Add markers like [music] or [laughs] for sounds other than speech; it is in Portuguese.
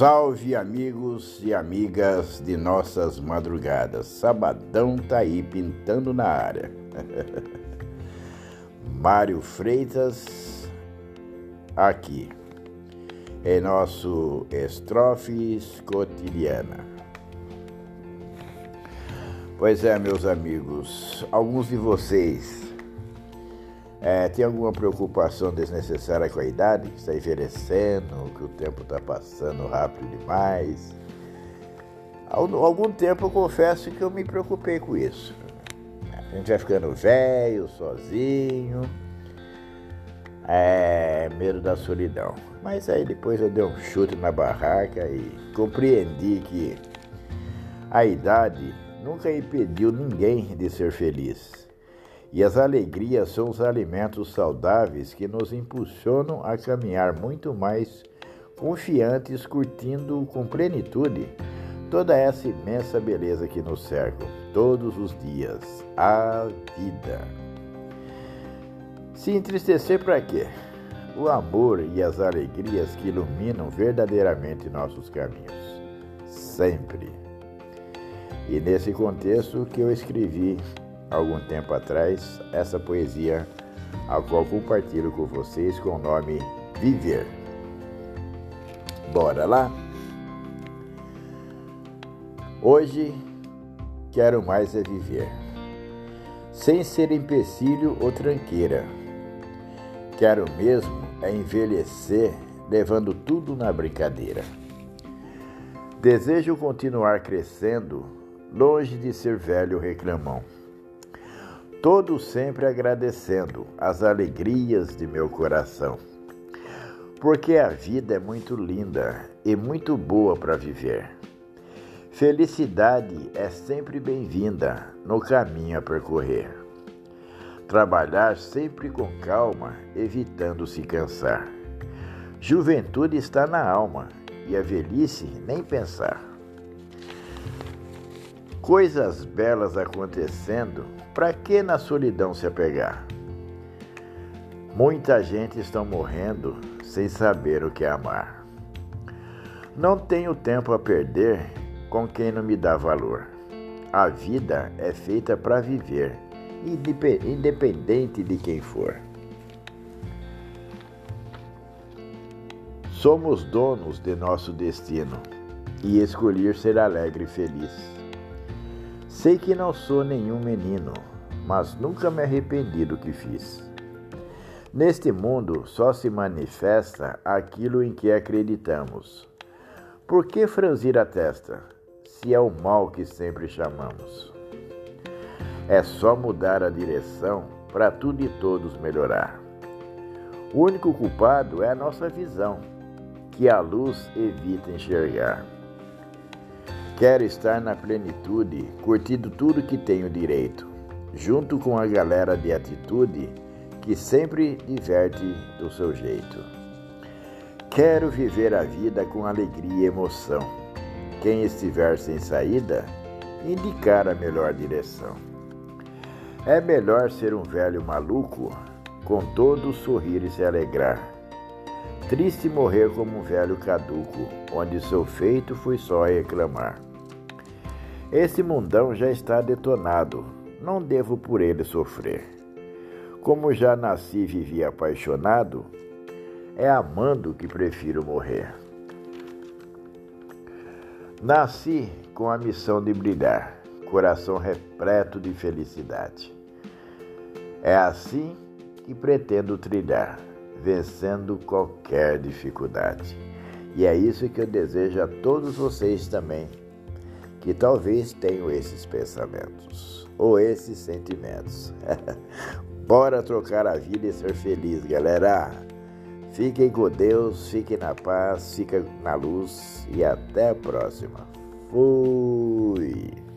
Salve amigos e amigas de nossas madrugadas. Sabadão tá aí pintando na área. [laughs] Mário Freitas aqui em nosso Estrofes Cotidiana. Pois é, meus amigos, alguns de vocês é, tem alguma preocupação desnecessária com a idade? Está envelhecendo, que o tempo está passando rápido demais? Há algum tempo eu confesso que eu me preocupei com isso. A gente vai ficando velho, sozinho, é, medo da solidão. Mas aí depois eu dei um chute na barraca e compreendi que a idade nunca impediu ninguém de ser feliz. E as alegrias são os alimentos saudáveis que nos impulsionam a caminhar muito mais confiantes, curtindo com plenitude toda essa imensa beleza que nos cerca todos os dias, a vida. Se entristecer para quê? O amor e as alegrias que iluminam verdadeiramente nossos caminhos, sempre. E nesse contexto que eu escrevi algum tempo atrás essa poesia, a qual compartilho com vocês com o nome Viver. Bora lá? Hoje quero mais é viver, sem ser empecilho ou tranqueira. Quero mesmo é envelhecer, levando tudo na brincadeira. Desejo continuar crescendo, longe de ser velho reclamão todos sempre agradecendo as alegrias de meu coração. Porque a vida é muito linda e muito boa para viver. Felicidade é sempre bem-vinda no caminho a percorrer. Trabalhar sempre com calma, evitando se cansar. Juventude está na alma e a velhice nem pensar. Coisas belas acontecendo para que na solidão se apegar? Muita gente está morrendo sem saber o que é amar. Não tenho tempo a perder com quem não me dá valor. A vida é feita para viver, independente de quem for. Somos donos de nosso destino e escolher ser alegre e feliz. Sei que não sou nenhum menino, mas nunca me arrependi do que fiz. Neste mundo só se manifesta aquilo em que acreditamos. Por que franzir a testa, se é o mal que sempre chamamos? É só mudar a direção para tudo e todos melhorar. O único culpado é a nossa visão, que a luz evita enxergar. Quero estar na plenitude, curtindo tudo que tenho direito, junto com a galera de atitude que sempre diverte do seu jeito. Quero viver a vida com alegria e emoção. Quem estiver sem saída, indicar a melhor direção. É melhor ser um velho maluco, com todo sorrir e se alegrar. Triste morrer como um velho caduco, onde seu feito foi só reclamar. Esse mundão já está detonado, não devo por ele sofrer. Como já nasci e vivi apaixonado, é amando que prefiro morrer. Nasci com a missão de brilhar, coração repleto de felicidade. É assim que pretendo trilhar, vencendo qualquer dificuldade. E é isso que eu desejo a todos vocês também que talvez tenham esses pensamentos ou esses sentimentos. [laughs] Bora trocar a vida e ser feliz, galera. Fiquem com Deus, fiquem na paz, fiquem na luz e até a próxima. Fui!